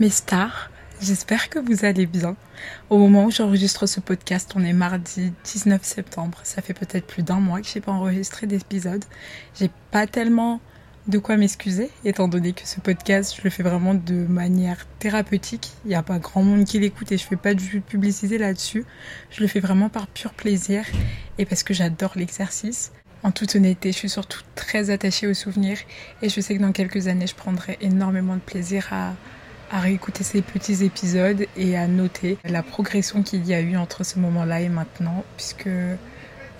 mes stars, j'espère que vous allez bien. Au moment où j'enregistre ce podcast, on est mardi 19 septembre. Ça fait peut-être plus d'un mois que j'ai pas enregistré d'épisode. J'ai pas tellement de quoi m'excuser, étant donné que ce podcast, je le fais vraiment de manière thérapeutique. Il n'y a pas grand monde qui l'écoute et je fais pas de publicité là-dessus. Je le fais vraiment par pur plaisir et parce que j'adore l'exercice. En toute honnêteté, je suis surtout très attachée aux souvenirs et je sais que dans quelques années, je prendrai énormément de plaisir à, à réécouter ces petits épisodes et à noter la progression qu'il y a eu entre ce moment-là et maintenant, puisque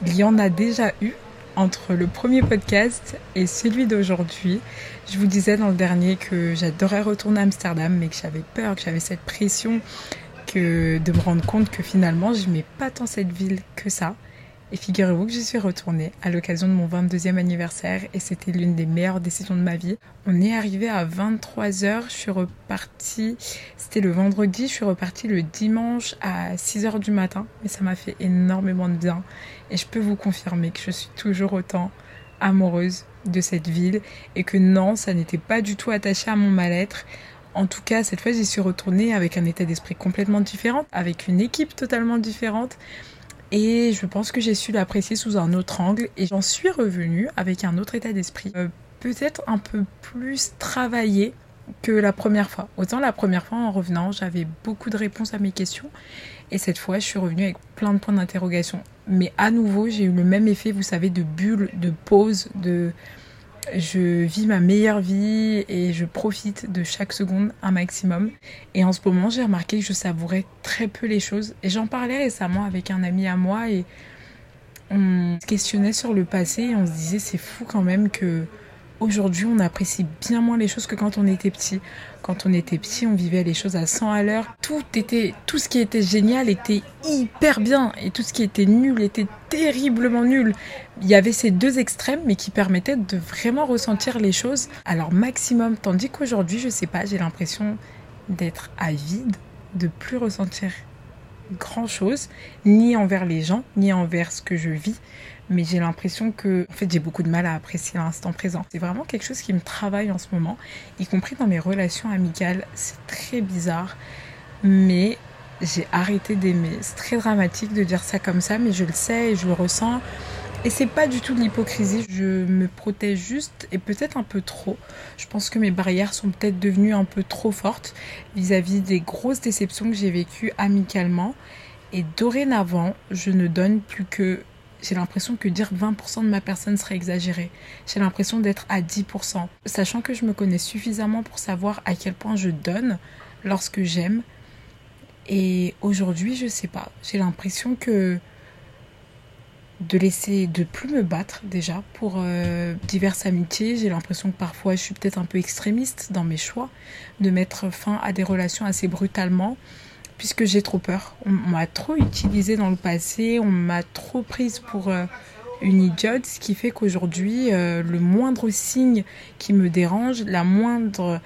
il y en a déjà eu entre le premier podcast et celui d'aujourd'hui. Je vous disais dans le dernier que j'adorais retourner à Amsterdam, mais que j'avais peur, que j'avais cette pression que de me rendre compte que finalement, je n'aimais pas tant cette ville que ça. Et figurez-vous que j'y suis retournée à l'occasion de mon 22e anniversaire et c'était l'une des meilleures décisions de ma vie. On est arrivé à 23h, je suis repartie, c'était le vendredi, je suis repartie le dimanche à 6h du matin et ça m'a fait énormément de bien. Et je peux vous confirmer que je suis toujours autant amoureuse de cette ville et que non, ça n'était pas du tout attaché à mon mal-être. En tout cas, cette fois, j'y suis retournée avec un état d'esprit complètement différent, avec une équipe totalement différente et je pense que j'ai su l'apprécier sous un autre angle et j'en suis revenue avec un autre état d'esprit, euh, peut-être un peu plus travaillé que la première fois. Autant la première fois en revenant, j'avais beaucoup de réponses à mes questions et cette fois, je suis revenue avec plein de points d'interrogation. Mais à nouveau, j'ai eu le même effet, vous savez, de bulle, de pause, de je vis ma meilleure vie et je profite de chaque seconde un maximum. Et en ce moment, j'ai remarqué que je savourais très peu les choses. Et j'en parlais récemment avec un ami à moi et on se questionnait sur le passé et on se disait c'est fou quand même que aujourd'hui on apprécie bien moins les choses que quand on était petit. Quand on était petit, on vivait les choses à 100 à l'heure. Tout était, tout ce qui était génial était hyper bien et tout ce qui était nul était terriblement nul. Il y avait ces deux extrêmes, mais qui permettaient de vraiment ressentir les choses à leur maximum. Tandis qu'aujourd'hui, je sais pas, j'ai l'impression d'être avide, de plus ressentir grand chose, ni envers les gens, ni envers ce que je vis mais j'ai l'impression que en fait j'ai beaucoup de mal à apprécier l'instant présent. C'est vraiment quelque chose qui me travaille en ce moment, y compris dans mes relations amicales. C'est très bizarre, mais j'ai arrêté d'aimer. C'est très dramatique de dire ça comme ça, mais je le sais et je le ressens. Et c'est pas du tout de l'hypocrisie, je me protège juste et peut-être un peu trop. Je pense que mes barrières sont peut-être devenues un peu trop fortes vis-à-vis -vis des grosses déceptions que j'ai vécues amicalement. Et dorénavant, je ne donne plus que j'ai l'impression que dire 20% de ma personne serait exagéré. J'ai l'impression d'être à 10%. Sachant que je me connais suffisamment pour savoir à quel point je donne lorsque j'aime. Et aujourd'hui, je sais pas. J'ai l'impression que de laisser, de plus me battre déjà pour euh, diverses amitiés. J'ai l'impression que parfois je suis peut-être un peu extrémiste dans mes choix, de mettre fin à des relations assez brutalement puisque j'ai trop peur. On m'a trop utilisé dans le passé, on m'a trop prise pour euh, une idiote, ce qui fait qu'aujourd'hui, euh, le moindre signe qui me dérange, la moindre,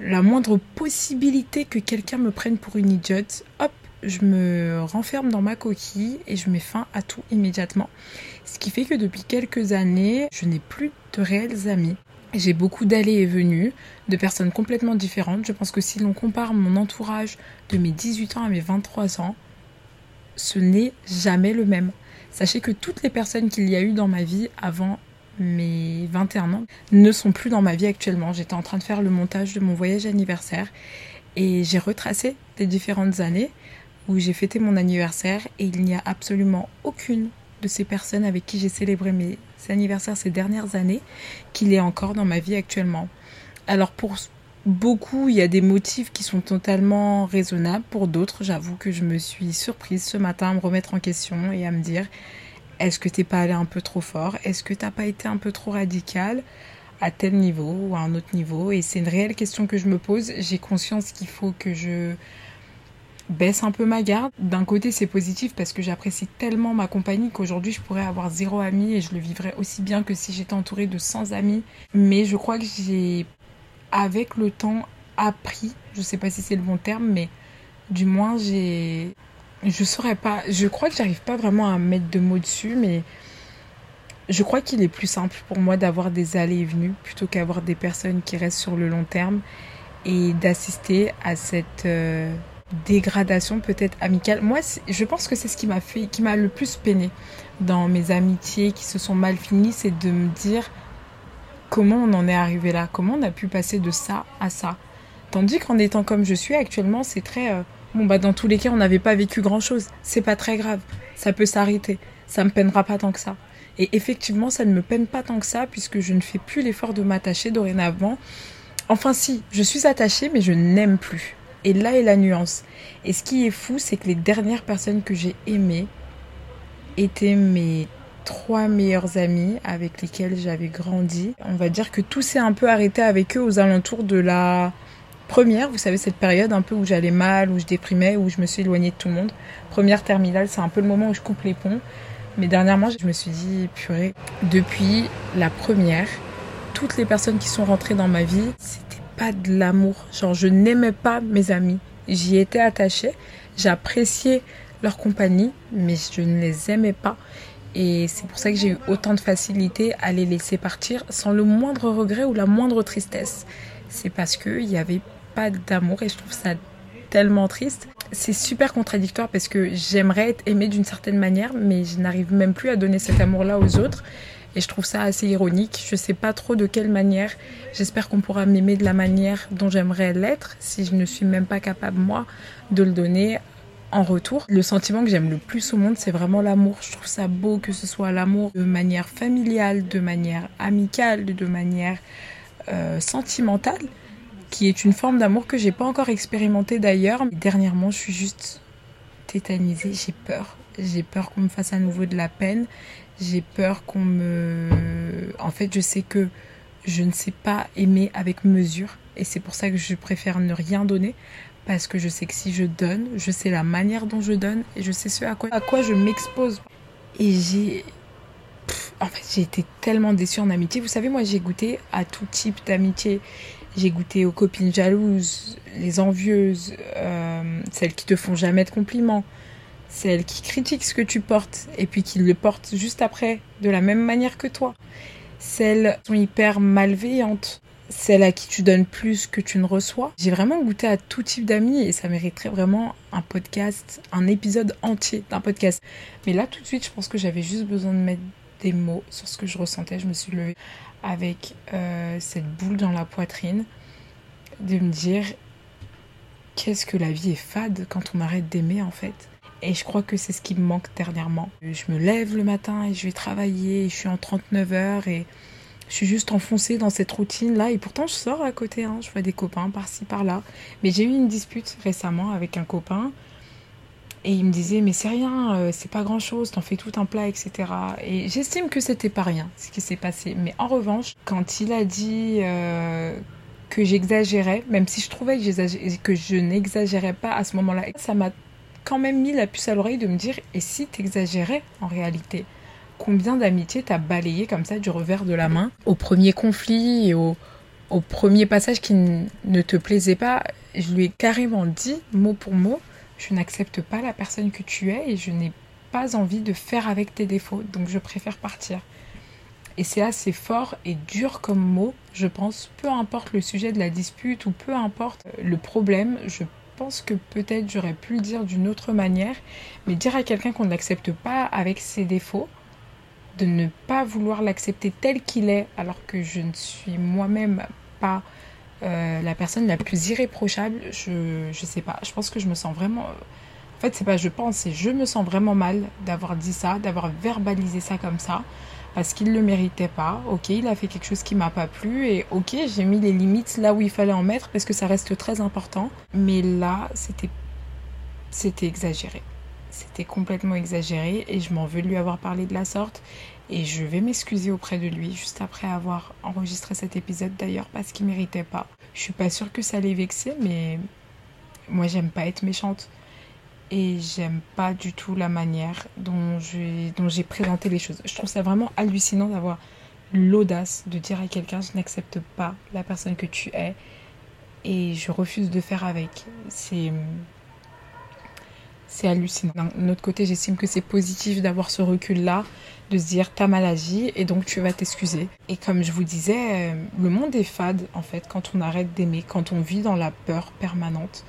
la moindre possibilité que quelqu'un me prenne pour une idiote, hop, je me renferme dans ma coquille et je mets fin à tout immédiatement. Ce qui fait que depuis quelques années, je n'ai plus de réels amis. J'ai beaucoup d'allées et venues, de personnes complètement différentes. Je pense que si l'on compare mon entourage de mes 18 ans à mes 23 ans, ce n'est jamais le même. Sachez que toutes les personnes qu'il y a eu dans ma vie avant mes 21 ans ne sont plus dans ma vie actuellement. J'étais en train de faire le montage de mon voyage anniversaire et j'ai retracé les différentes années où j'ai fêté mon anniversaire et il n'y a absolument aucune de ces personnes avec qui j'ai célébré mes anniversaires ces dernières années qu'il est encore dans ma vie actuellement. Alors pour beaucoup, il y a des motifs qui sont totalement raisonnables. Pour d'autres, j'avoue que je me suis surprise ce matin à me remettre en question et à me dire est-ce que t'es pas allé un peu trop fort? Est-ce que t'as pas été un peu trop radical à tel niveau ou à un autre niveau? Et c'est une réelle question que je me pose. J'ai conscience qu'il faut que je baisse un peu ma garde. D'un côté, c'est positif parce que j'apprécie tellement ma compagnie qu'aujourd'hui, je pourrais avoir zéro ami et je le vivrais aussi bien que si j'étais entourée de 100 amis. Mais je crois que j'ai, avec le temps, appris, je sais pas si c'est le bon terme, mais du moins, j'ai. Je saurais pas. Je crois que j'arrive pas vraiment à mettre de mots dessus, mais je crois qu'il est plus simple pour moi d'avoir des allées et venues plutôt qu'avoir des personnes qui restent sur le long terme et d'assister à cette euh, dégradation peut-être amicale. Moi, je pense que c'est ce qui m'a fait, qui m'a le plus peiné dans mes amitiés qui se sont mal finies, c'est de me dire comment on en est arrivé là, comment on a pu passer de ça à ça. Tandis qu'en étant comme je suis actuellement, c'est très euh, bon bah dans tous les cas, on n'avait pas vécu grand-chose, c'est pas très grave, ça peut s'arrêter, ça me peinera pas tant que ça. Et effectivement, ça ne me peine pas tant que ça puisque je ne fais plus l'effort de m'attacher dorénavant. Enfin si, je suis attachée mais je n'aime plus. Et là est la nuance. Et ce qui est fou, c'est que les dernières personnes que j'ai aimées étaient mes trois meilleurs amis avec lesquels j'avais grandi. On va dire que tout s'est un peu arrêté avec eux aux alentours de la première, vous savez, cette période un peu où j'allais mal, où je déprimais, où je me suis éloignée de tout le monde. Première terminale, c'est un peu le moment où je coupe les ponts. Mais dernièrement, je me suis dit, purée, depuis la première, toutes les personnes qui sont rentrées dans ma vie, pas de l'amour. Genre, je n'aimais pas mes amis. J'y étais attachée. J'appréciais leur compagnie, mais je ne les aimais pas. Et c'est pour ça que j'ai eu autant de facilité à les laisser partir sans le moindre regret ou la moindre tristesse. C'est parce qu'il n'y avait pas d'amour et je trouve ça tellement triste. C'est super contradictoire parce que j'aimerais être aimée d'une certaine manière, mais je n'arrive même plus à donner cet amour-là aux autres. Et je trouve ça assez ironique. Je sais pas trop de quelle manière. J'espère qu'on pourra m'aimer de la manière dont j'aimerais l'être, si je ne suis même pas capable, moi, de le donner en retour. Le sentiment que j'aime le plus au monde, c'est vraiment l'amour. Je trouve ça beau que ce soit l'amour de manière familiale, de manière amicale, de manière euh, sentimentale qui est une forme d'amour que j'ai pas encore expérimenté d'ailleurs. Dernièrement, je suis juste tétanisée, j'ai peur. J'ai peur qu'on me fasse à nouveau de la peine. J'ai peur qu'on me... En fait, je sais que je ne sais pas aimer avec mesure. Et c'est pour ça que je préfère ne rien donner. Parce que je sais que si je donne, je sais la manière dont je donne et je sais ce à quoi, je m'expose. Et j'ai... En fait, j'ai été tellement déçue en amitié. Vous savez, moi, j'ai goûté à tout type d'amitié. J'ai goûté aux copines jalouses, les envieuses, euh, celles qui te font jamais de compliments, celles qui critiquent ce que tu portes et puis qui le portent juste après de la même manière que toi. Celles sont hyper malveillantes, celles à qui tu donnes plus que tu ne reçois. J'ai vraiment goûté à tout type d'amis et ça mériterait vraiment un podcast, un épisode entier d'un podcast. Mais là tout de suite, je pense que j'avais juste besoin de mettre des mots sur ce que je ressentais. Je me suis levée avec euh, cette boule dans la poitrine, de me dire qu'est-ce que la vie est fade quand on arrête d'aimer en fait? Et je crois que c'est ce qui me manque dernièrement. Je me lève le matin et je vais travailler, je suis en 39 heures et je suis juste enfoncée dans cette routine là et pourtant je sors à côté, hein. je vois des copains par-ci par-là. Mais j'ai eu une dispute récemment avec un copain et il me disait, mais c'est rien, euh, c'est pas grand chose, t'en fais tout un plat, etc. Et j'estime que c'était pas rien ce qui s'est passé. Mais en revanche, quand il a dit euh, que j'exagérais, même si je trouvais que je n'exagérais pas à ce moment-là, ça m'a quand même mis la puce à l'oreille de me dire, et si t'exagérais en réalité? Combien d'amitiés t'as balayé comme ça du revers de la main? Au premier conflit et au, au premier passage qui ne te plaisait pas, je lui ai carrément dit, mot pour mot, je n'accepte pas la personne que tu es et je n'ai pas envie de faire avec tes défauts, donc je préfère partir. Et c'est assez fort et dur comme mot, je pense, peu importe le sujet de la dispute ou peu importe le problème, je pense que peut-être j'aurais pu le dire d'une autre manière, mais dire à quelqu'un qu'on ne l'accepte pas avec ses défauts, de ne pas vouloir l'accepter tel qu'il est alors que je ne suis moi-même pas euh, la personne la plus irréprochable, je, je sais pas, je pense que je me sens vraiment. En fait, c'est pas je pense, c'est je me sens vraiment mal d'avoir dit ça, d'avoir verbalisé ça comme ça, parce qu'il le méritait pas. Ok, il a fait quelque chose qui m'a pas plu, et ok, j'ai mis les limites là où il fallait en mettre, parce que ça reste très important. Mais là, c'était, c'était exagéré. C'était complètement exagéré, et je m'en veux de lui avoir parlé de la sorte. Et je vais m'excuser auprès de lui juste après avoir enregistré cet épisode d'ailleurs parce qu'il méritait pas. Je suis pas sûre que ça l'ait vexé, mais moi j'aime pas être méchante. Et j'aime pas du tout la manière dont j'ai, présenté les choses. Je trouve ça vraiment hallucinant d'avoir l'audace de dire à quelqu'un je n'accepte pas la personne que tu es et je refuse de faire avec. C'est c'est hallucinant. D'un autre côté, j'estime que c'est positif d'avoir ce recul-là, de se dire t'as mal agi et donc tu vas t'excuser. Et comme je vous disais, euh, le monde est fade en fait quand on arrête d'aimer, quand on vit dans la peur permanente.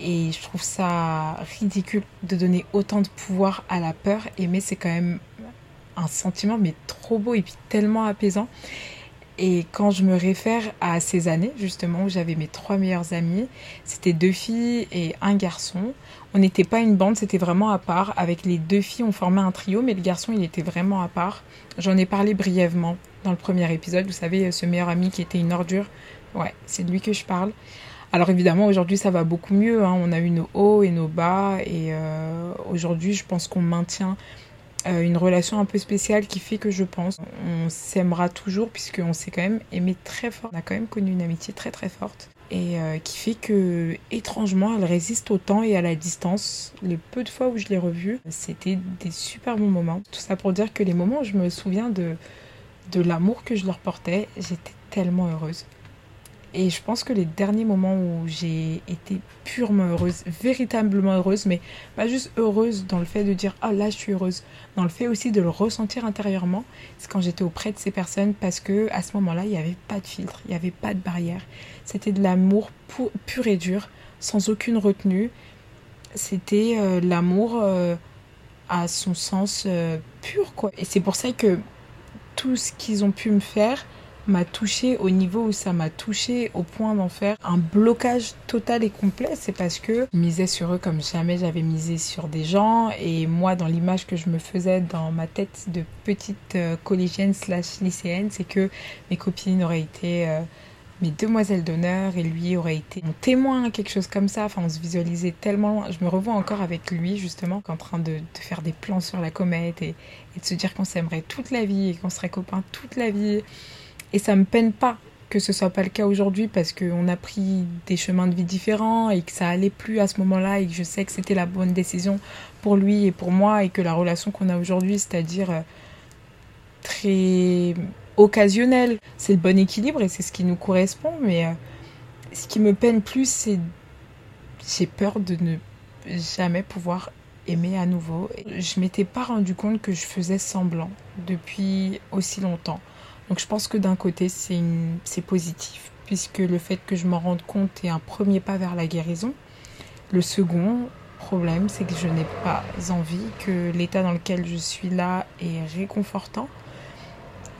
Et je trouve ça ridicule de donner autant de pouvoir à la peur. Aimer, c'est quand même un sentiment, mais trop beau et puis tellement apaisant. Et quand je me réfère à ces années, justement, où j'avais mes trois meilleures amies, c'était deux filles et un garçon. On n'était pas une bande, c'était vraiment à part. Avec les deux filles, on formait un trio, mais le garçon, il était vraiment à part. J'en ai parlé brièvement dans le premier épisode. Vous savez, ce meilleur ami qui était une ordure. Ouais, c'est de lui que je parle. Alors évidemment, aujourd'hui, ça va beaucoup mieux. Hein. On a eu nos hauts et nos bas. Et euh, aujourd'hui, je pense qu'on maintient euh, une relation un peu spéciale qui fait que je pense on s'aimera toujours puisqu'on s'est quand même aimé très fort. On a quand même connu une amitié très très forte et euh, qui fait que étrangement elle résiste au temps et à la distance. Les peu de fois où je l'ai revue, c'était des super bons moments. Tout ça pour dire que les moments où je me souviens de, de l'amour que je leur portais, j'étais tellement heureuse. Et je pense que les derniers moments où j'ai été purement heureuse, véritablement heureuse, mais pas juste heureuse dans le fait de dire ah là je suis heureuse, dans le fait aussi de le ressentir intérieurement, c'est quand j'étais auprès de ces personnes parce que à ce moment-là il n'y avait pas de filtre, il n'y avait pas de barrière, c'était de l'amour pur et dur, sans aucune retenue, c'était euh, l'amour euh, à son sens euh, pur quoi. Et c'est pour ça que tout ce qu'ils ont pu me faire m'a touché au niveau où ça m'a touché au point d'en faire un blocage total et complet, c'est parce que je misais sur eux comme jamais j'avais misé sur des gens et moi dans l'image que je me faisais dans ma tête de petite euh, collégienne slash lycéenne, c'est que mes copines auraient été euh, mes demoiselles d'honneur et lui aurait été mon témoin, quelque chose comme ça. Enfin, on se visualisait tellement. Je me revois encore avec lui, justement, en train de, faire des plans sur la comète et, et de se dire qu'on s'aimerait toute la vie et qu'on serait copains toute la vie. Et ça me peine pas que ce soit pas le cas aujourd'hui parce qu'on a pris des chemins de vie différents et que ça allait plus à ce moment-là et que je sais que c'était la bonne décision pour lui et pour moi et que la relation qu'on a aujourd'hui, c'est-à-dire euh, très occasionnelle, c'est le bon équilibre et c'est ce qui nous correspond. Mais euh, ce qui me peine plus, c'est j'ai peur de ne jamais pouvoir aimer à nouveau. Je m'étais pas rendu compte que je faisais semblant depuis aussi longtemps. Donc je pense que d'un côté, c'est positif, puisque le fait que je m'en rende compte est un premier pas vers la guérison. Le second problème, c'est que je n'ai pas envie que l'état dans lequel je suis là est réconfortant.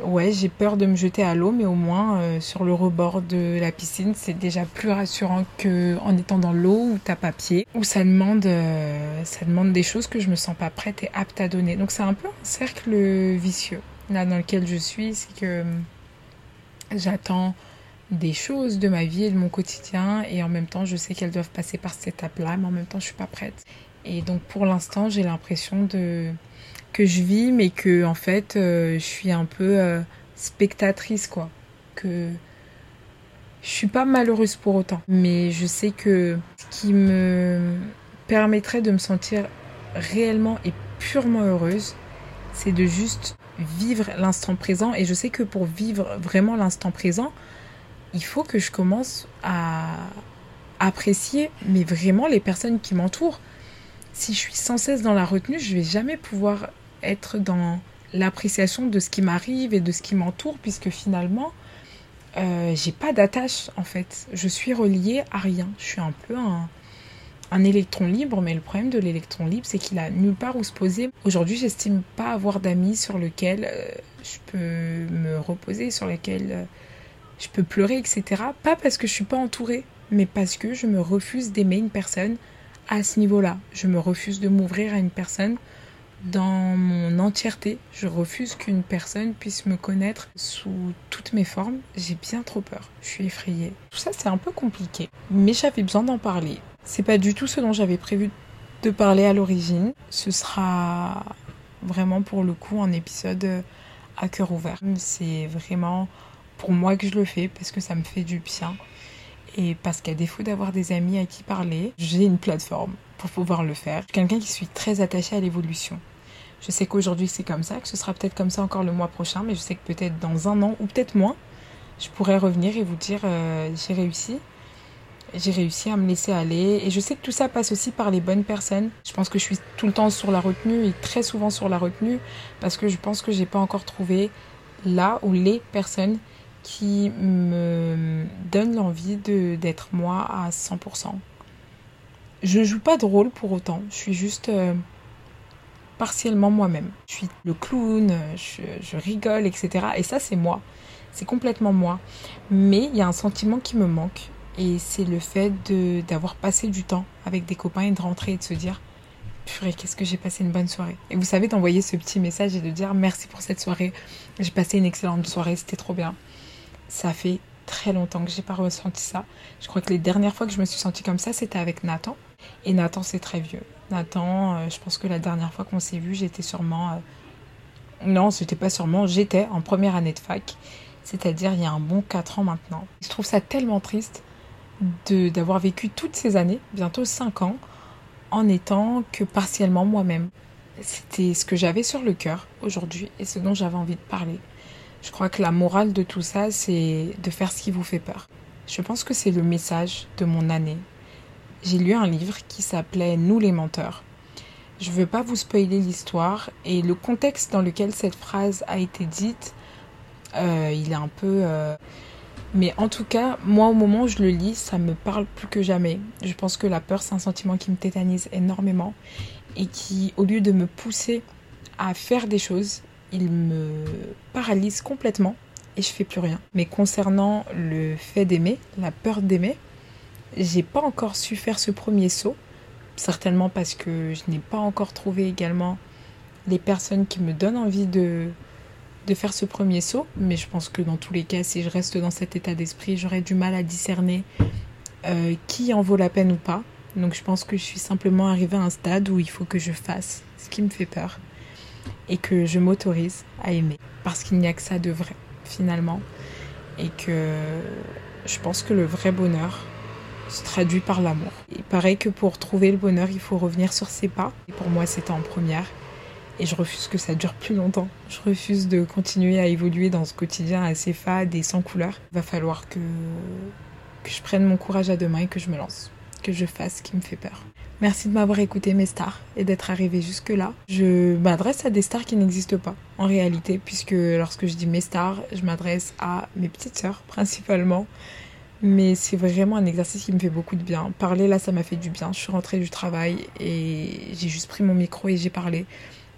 Ouais, j'ai peur de me jeter à l'eau, mais au moins euh, sur le rebord de la piscine, c'est déjà plus rassurant que en étant dans l'eau où t'as pas pied, où ça demande, euh, ça demande des choses que je me sens pas prête et apte à donner. Donc c'est un peu un cercle vicieux là dans lequel je suis, c'est que hum, j'attends des choses de ma vie et de mon quotidien et en même temps je sais qu'elles doivent passer par cette étape-là, mais en même temps je suis pas prête. Et donc pour l'instant j'ai l'impression de que je vis, mais que en fait euh, je suis un peu euh, spectatrice quoi, que je suis pas malheureuse pour autant, mais je sais que ce qui me permettrait de me sentir réellement et purement heureuse, c'est de juste vivre l'instant présent. Et je sais que pour vivre vraiment l'instant présent, il faut que je commence à apprécier, mais vraiment les personnes qui m'entourent. Si je suis sans cesse dans la retenue, je vais jamais pouvoir être dans l'appréciation de ce qui m'arrive et de ce qui m'entoure, puisque finalement, euh, j'ai pas d'attache en fait. Je suis reliée à rien. Je suis un peu un, un électron libre, mais le problème de l'électron libre, c'est qu'il a nulle part où se poser. Aujourd'hui, j'estime pas avoir d'amis sur lesquels euh, je peux me reposer, sur lesquels euh, je peux pleurer, etc. Pas parce que je suis pas entourée, mais parce que je me refuse d'aimer une personne à ce niveau-là. Je me refuse de m'ouvrir à une personne dans mon entièreté. Je refuse qu'une personne puisse me connaître sous toutes mes formes. J'ai bien trop peur. Je suis effrayée. Tout ça, c'est un peu compliqué. Mais j'avais besoin d'en parler. C'est pas du tout ce dont j'avais prévu de parler à l'origine. Ce sera vraiment pour le coup un épisode à cœur ouvert. C'est vraiment pour moi que je le fais parce que ça me fait du bien et parce qu'à défaut d'avoir des amis à qui parler, j'ai une plateforme pour pouvoir le faire. Je suis quelqu'un qui suis très attaché à l'évolution. Je sais qu'aujourd'hui c'est comme ça, que ce sera peut-être comme ça encore le mois prochain, mais je sais que peut-être dans un an ou peut-être moins, je pourrais revenir et vous dire euh, j'ai réussi J'ai réussi à me laisser aller et je sais que tout ça passe aussi par les bonnes personnes. Je pense que je suis tout le temps sur la retenue et très souvent sur la retenue parce que je pense que j'ai pas encore trouvé là ou les personnes qui me donnent l'envie d'être moi à 100%. Je joue pas de rôle pour autant, je suis juste euh, partiellement moi-même. Je suis le clown, je, je rigole, etc. Et ça, c'est moi. C'est complètement moi. Mais il y a un sentiment qui me manque. Et c'est le fait d'avoir passé du temps avec des copains et de rentrer et de se dire Purée, qu'est-ce que j'ai passé une bonne soirée. Et vous savez, d'envoyer ce petit message et de dire merci pour cette soirée. J'ai passé une excellente soirée, c'était trop bien. Ça fait très longtemps que j'ai pas ressenti ça. Je crois que les dernières fois que je me suis sentie comme ça, c'était avec Nathan. Et Nathan, c'est très vieux. Nathan, euh, je pense que la dernière fois qu'on s'est vu, j'étais sûrement. Euh, non, c'était pas sûrement, j'étais en première année de fac. C'est-à-dire il y a un bon 4 ans maintenant. Je trouve ça tellement triste d'avoir vécu toutes ces années, bientôt 5 ans, en étant que partiellement moi-même. C'était ce que j'avais sur le cœur aujourd'hui et ce dont j'avais envie de parler. Je crois que la morale de tout ça, c'est de faire ce qui vous fait peur. Je pense que c'est le message de mon année. J'ai lu un livre qui s'appelait Nous les menteurs. Je ne veux pas vous spoiler l'histoire et le contexte dans lequel cette phrase a été dite, euh, il est un peu... Euh, mais en tout cas, moi au moment où je le lis, ça me parle plus que jamais. Je pense que la peur, c'est un sentiment qui me tétanise énormément et qui, au lieu de me pousser à faire des choses, il me paralyse complètement et je fais plus rien. Mais concernant le fait d'aimer, la peur d'aimer, j'ai pas encore su faire ce premier saut. Certainement parce que je n'ai pas encore trouvé également les personnes qui me donnent envie de, de faire ce premier saut. Mais je pense que dans tous les cas, si je reste dans cet état d'esprit, j'aurai du mal à discerner euh, qui en vaut la peine ou pas. Donc je pense que je suis simplement arrivée à un stade où il faut que je fasse ce qui me fait peur et que je m'autorise à aimer. Parce qu'il n'y a que ça de vrai, finalement. Et que je pense que le vrai bonheur se traduit par l'amour. Il paraît que pour trouver le bonheur, il faut revenir sur ses pas. Et pour moi, c'était en première. Et je refuse que ça dure plus longtemps. Je refuse de continuer à évoluer dans ce quotidien assez fade et sans couleur. Il va falloir que, que je prenne mon courage à deux mains et que je me lance. Que je fasse ce qui me fait peur. Merci de m'avoir écouté mes stars et d'être arrivé jusque-là. Je m'adresse à des stars qui n'existent pas en réalité, puisque lorsque je dis mes stars, je m'adresse à mes petites sœurs principalement. Mais c'est vraiment un exercice qui me fait beaucoup de bien. Parler là, ça m'a fait du bien. Je suis rentrée du travail et j'ai juste pris mon micro et j'ai parlé.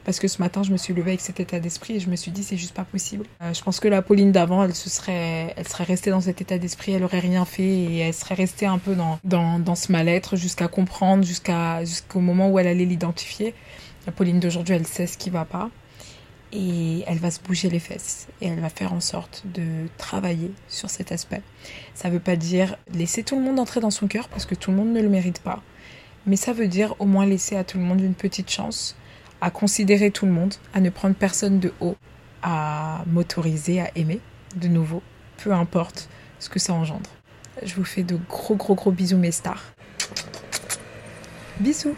Parce que ce matin, je me suis levée avec cet état d'esprit et je me suis dit, c'est juste pas possible. Euh, je pense que la Pauline d'avant, elle se serait, elle serait restée dans cet état d'esprit, elle aurait rien fait et elle serait restée un peu dans, dans, dans ce mal-être jusqu'à comprendre, jusqu'à, jusqu'au moment où elle allait l'identifier. La Pauline d'aujourd'hui, elle sait ce qui va pas et elle va se bouger les fesses et elle va faire en sorte de travailler sur cet aspect. Ça veut pas dire laisser tout le monde entrer dans son cœur parce que tout le monde ne le mérite pas, mais ça veut dire au moins laisser à tout le monde une petite chance à considérer tout le monde, à ne prendre personne de haut, à m'autoriser à aimer de nouveau, peu importe ce que ça engendre. Je vous fais de gros gros gros bisous mes stars. Bisous